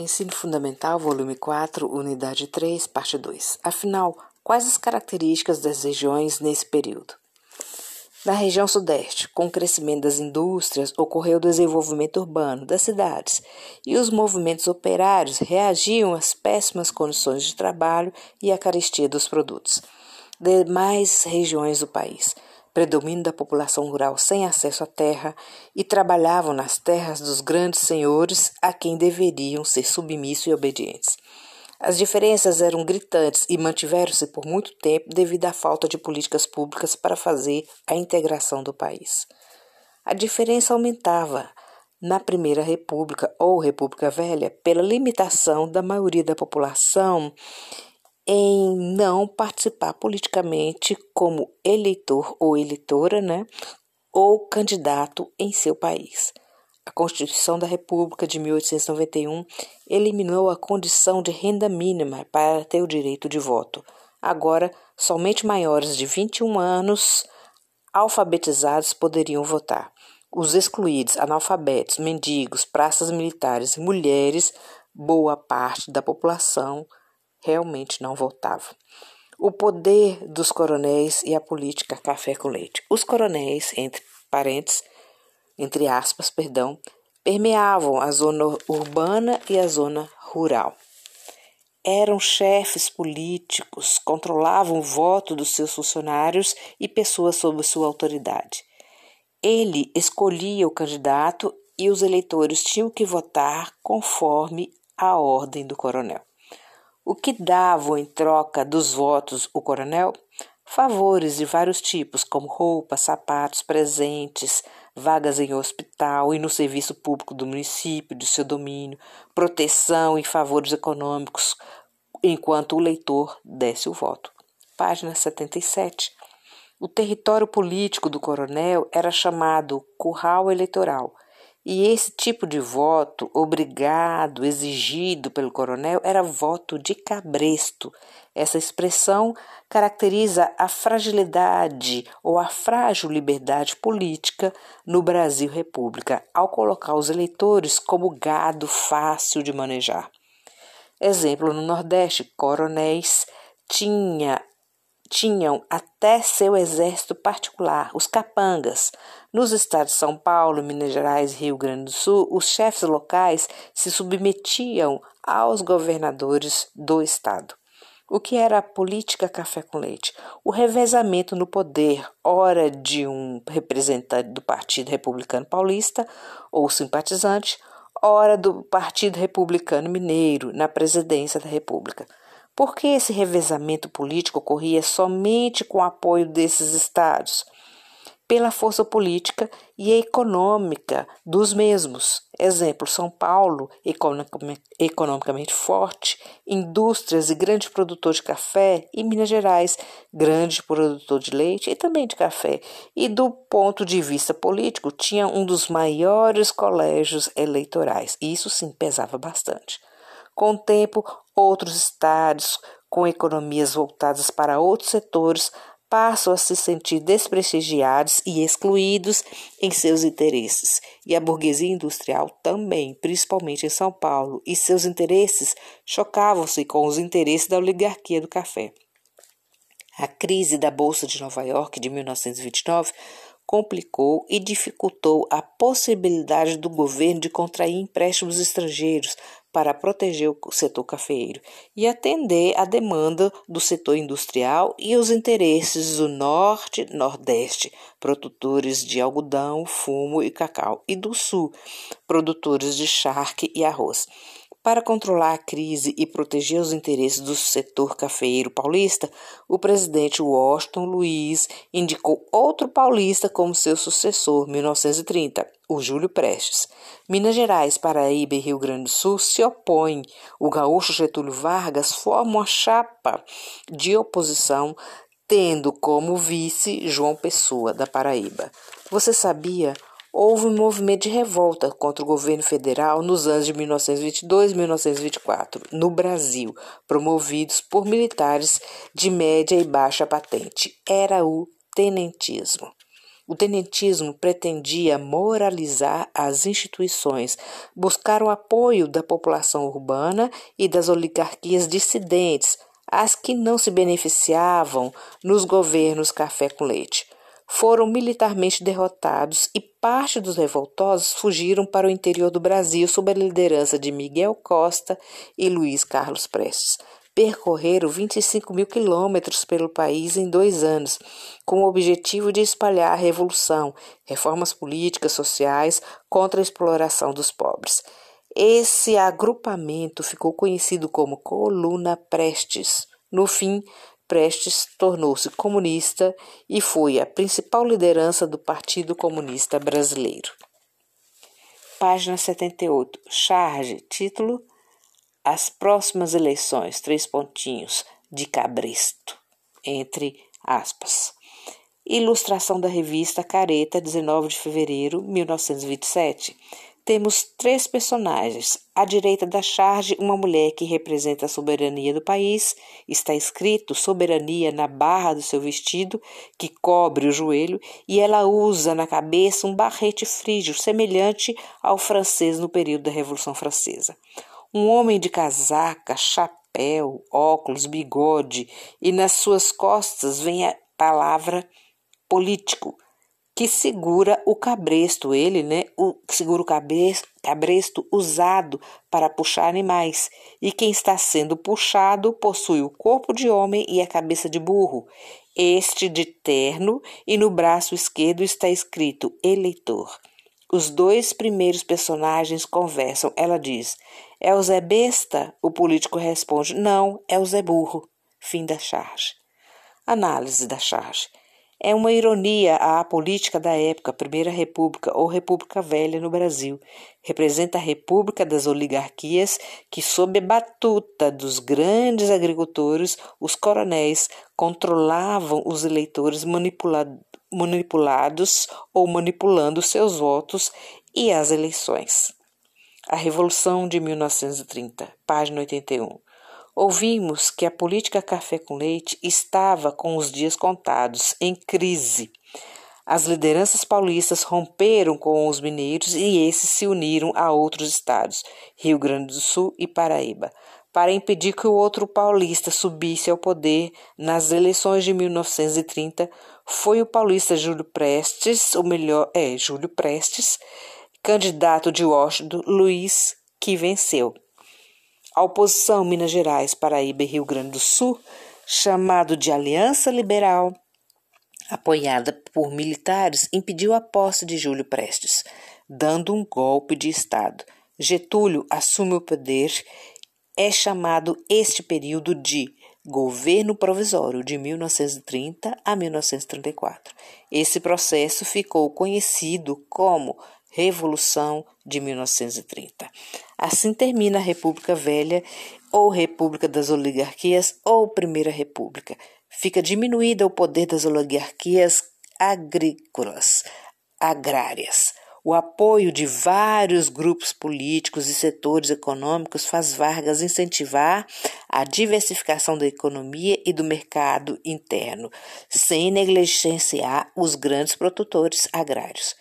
Ensino Fundamental, volume 4, unidade 3, parte 2. Afinal, quais as características das regiões nesse período? Na região Sudeste, com o crescimento das indústrias, ocorreu o desenvolvimento urbano das cidades e os movimentos operários reagiam às péssimas condições de trabalho e à carestia dos produtos. Demais regiões do país predomínio da população rural sem acesso à terra e trabalhavam nas terras dos grandes senhores a quem deveriam ser submissos e obedientes. As diferenças eram gritantes e mantiveram-se por muito tempo devido à falta de políticas públicas para fazer a integração do país. A diferença aumentava na Primeira República ou República Velha pela limitação da maioria da população em não participar politicamente como eleitor ou eleitora, né, ou candidato em seu país. A Constituição da República de 1891 eliminou a condição de renda mínima para ter o direito de voto. Agora, somente maiores de 21 anos alfabetizados poderiam votar. Os excluídos, analfabetos, mendigos, praças militares e mulheres, boa parte da população realmente não voltava. O poder dos coronéis e a política café com leite. Os coronéis, entre parentes, entre aspas, perdão, permeavam a zona urbana e a zona rural. Eram chefes políticos, controlavam o voto dos seus funcionários e pessoas sob sua autoridade. Ele escolhia o candidato e os eleitores tinham que votar conforme a ordem do coronel. O que dava em troca dos votos o coronel? Favores de vários tipos, como roupas, sapatos, presentes, vagas em hospital e no serviço público do município, de seu domínio, proteção e favores econômicos, enquanto o leitor desse o voto. Página 77. O território político do coronel era chamado curral eleitoral e esse tipo de voto, obrigado, exigido pelo coronel, era voto de cabresto. Essa expressão caracteriza a fragilidade ou a frágil liberdade política no Brasil República, ao colocar os eleitores como gado fácil de manejar. Exemplo, no Nordeste, coronéis tinha tinham até seu exército particular, os capangas. Nos estados de São Paulo, Minas Gerais e Rio Grande do Sul, os chefes locais se submetiam aos governadores do estado. O que era a política café com leite? O revezamento no poder, ora de um representante do Partido Republicano Paulista ou simpatizante, ora do Partido Republicano Mineiro na presidência da República. Por que esse revezamento político ocorria somente com o apoio desses estados? Pela força política e econômica dos mesmos. Exemplo: São Paulo, economicamente forte, indústrias e grande produtor de café, e Minas Gerais, grande produtor de leite e também de café. E do ponto de vista político, tinha um dos maiores colégios eleitorais. Isso sim pesava bastante. Com o tempo, outros estados, com economias voltadas para outros setores, passam a se sentir desprestigiados e excluídos em seus interesses. E a burguesia industrial também, principalmente em São Paulo, e seus interesses chocavam-se com os interesses da oligarquia do café. A crise da Bolsa de Nova York de 1929 complicou e dificultou a possibilidade do governo de contrair empréstimos estrangeiros para proteger o setor cafeeiro e atender à demanda do setor industrial e os interesses do Norte, Nordeste, produtores de algodão, fumo e cacau, e do Sul, produtores de charque e arroz. Para controlar a crise e proteger os interesses do setor cafeeiro paulista, o presidente Washington Luiz indicou outro paulista como seu sucessor, 1930, o Júlio Prestes. Minas Gerais, Paraíba e Rio Grande do Sul se opõem. O gaúcho Getúlio Vargas forma uma chapa de oposição, tendo como vice João Pessoa, da Paraíba. Você sabia houve um movimento de revolta contra o governo federal nos anos de 1922 e 1924, no Brasil, promovidos por militares de média e baixa patente. Era o tenentismo. O tenentismo pretendia moralizar as instituições, buscar o apoio da população urbana e das oligarquias dissidentes, as que não se beneficiavam nos governos café com leite. Foram militarmente derrotados e parte dos revoltosos fugiram para o interior do Brasil sob a liderança de Miguel Costa e Luiz Carlos Prestes percorreram 25 mil quilômetros pelo país em dois anos, com o objetivo de espalhar a revolução, reformas políticas, sociais contra a exploração dos pobres. Esse agrupamento ficou conhecido como Coluna Prestes. No fim, Prestes tornou-se comunista e foi a principal liderança do Partido Comunista Brasileiro. Página 78. Charge. Título as próximas eleições, três pontinhos, de Cabresto, entre aspas. Ilustração da revista Careta, 19 de fevereiro de 1927. Temos três personagens. À direita da charge, uma mulher que representa a soberania do país. Está escrito soberania na barra do seu vestido, que cobre o joelho, e ela usa na cabeça um barrete frígio, semelhante ao francês no período da Revolução Francesa. Um homem de casaca, chapéu, óculos, bigode, e nas suas costas vem a palavra político, que segura o cabresto, ele, né? O, segura o cabresto, cabresto usado para puxar animais. E quem está sendo puxado possui o corpo de homem e a cabeça de burro. Este de terno, e no braço esquerdo está escrito eleitor. Os dois primeiros personagens conversam. Ela diz: É o Zé Besta? O político responde: Não, é o Zé Burro. Fim da charge. Análise da charge. É uma ironia à política da época, Primeira República ou República Velha no Brasil. Representa a República das oligarquias que, sob a batuta dos grandes agricultores, os coronéis, controlavam os eleitores manipulados manipulados ou manipulando seus votos e as eleições. A Revolução de 1930, página 81. Ouvimos que a política café com leite estava com os dias contados, em crise. As lideranças paulistas romperam com os mineiros e esses se uniram a outros estados, Rio Grande do Sul e Paraíba, para impedir que o outro paulista subisse ao poder nas eleições de 1930 foi o paulista Júlio Prestes, o melhor, é, Júlio Prestes, candidato de Washington, Luiz, que venceu. A oposição Minas Gerais, Paraíba e Rio Grande do Sul, chamado de Aliança Liberal, apoiada por militares, impediu a posse de Júlio Prestes, dando um golpe de Estado. Getúlio assume o poder. É chamado este período de Governo Provisório de 1930 a 1934. Esse processo ficou conhecido como Revolução de 1930. Assim termina a República Velha, ou República das Oligarquias, ou Primeira República. Fica diminuído o poder das oligarquias agrícolas, agrárias. O apoio de vários grupos políticos e setores econômicos faz Vargas incentivar a diversificação da economia e do mercado interno, sem negligenciar os grandes produtores agrários.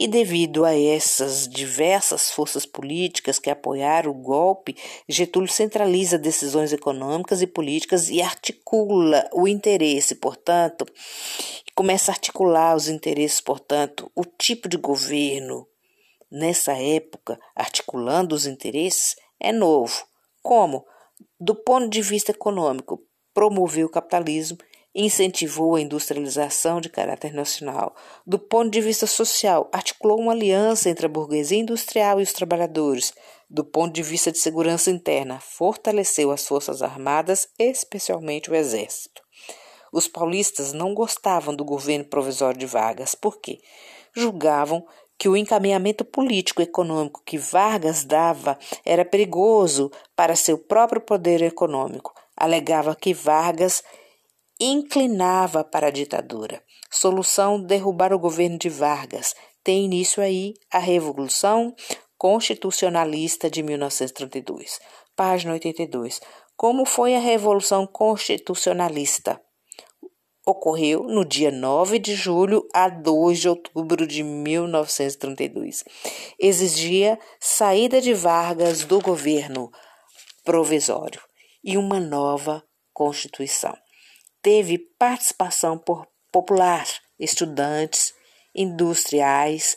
E devido a essas diversas forças políticas que apoiaram o golpe, Getúlio centraliza decisões econômicas e políticas e articula o interesse, portanto, começa a articular os interesses, portanto, o tipo de governo nessa época, articulando os interesses, é novo. Como? Do ponto de vista econômico, promoveu o capitalismo, incentivou a industrialização de caráter nacional. Do ponto de vista social, articulou uma aliança entre a burguesia industrial e os trabalhadores. Do ponto de vista de segurança interna, fortaleceu as forças armadas, especialmente o exército. Os paulistas não gostavam do governo provisório de Vargas, porque julgavam que o encaminhamento político e econômico que Vargas dava era perigoso para seu próprio poder econômico. Alegava que Vargas inclinava para a ditadura. Solução: derrubar o governo de Vargas. Tem início aí a Revolução Constitucionalista de 1932. Página 82. Como foi a Revolução Constitucionalista? ocorreu no dia 9 de julho a 2 de outubro de 1932. Exigia saída de Vargas do governo provisório e uma nova Constituição. Teve participação popular, estudantes, industriais,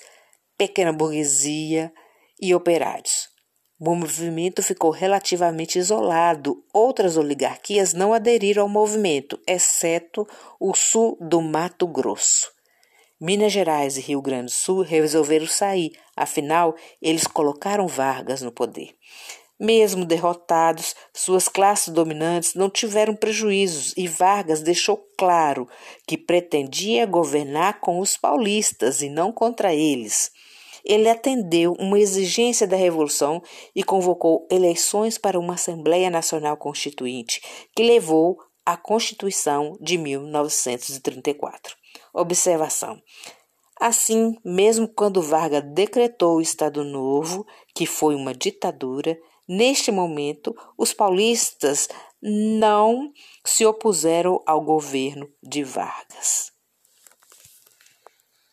pequena burguesia e operários. O movimento ficou relativamente isolado. Outras oligarquias não aderiram ao movimento, exceto o sul do Mato Grosso. Minas Gerais e Rio Grande do Sul resolveram sair, afinal, eles colocaram Vargas no poder. Mesmo derrotados, suas classes dominantes não tiveram prejuízos e Vargas deixou claro que pretendia governar com os paulistas e não contra eles ele atendeu uma exigência da Revolução e convocou eleições para uma Assembleia Nacional Constituinte, que levou à Constituição de 1934. Observação. Assim, mesmo quando Vargas decretou o Estado Novo, que foi uma ditadura, neste momento os paulistas não se opuseram ao governo de Vargas.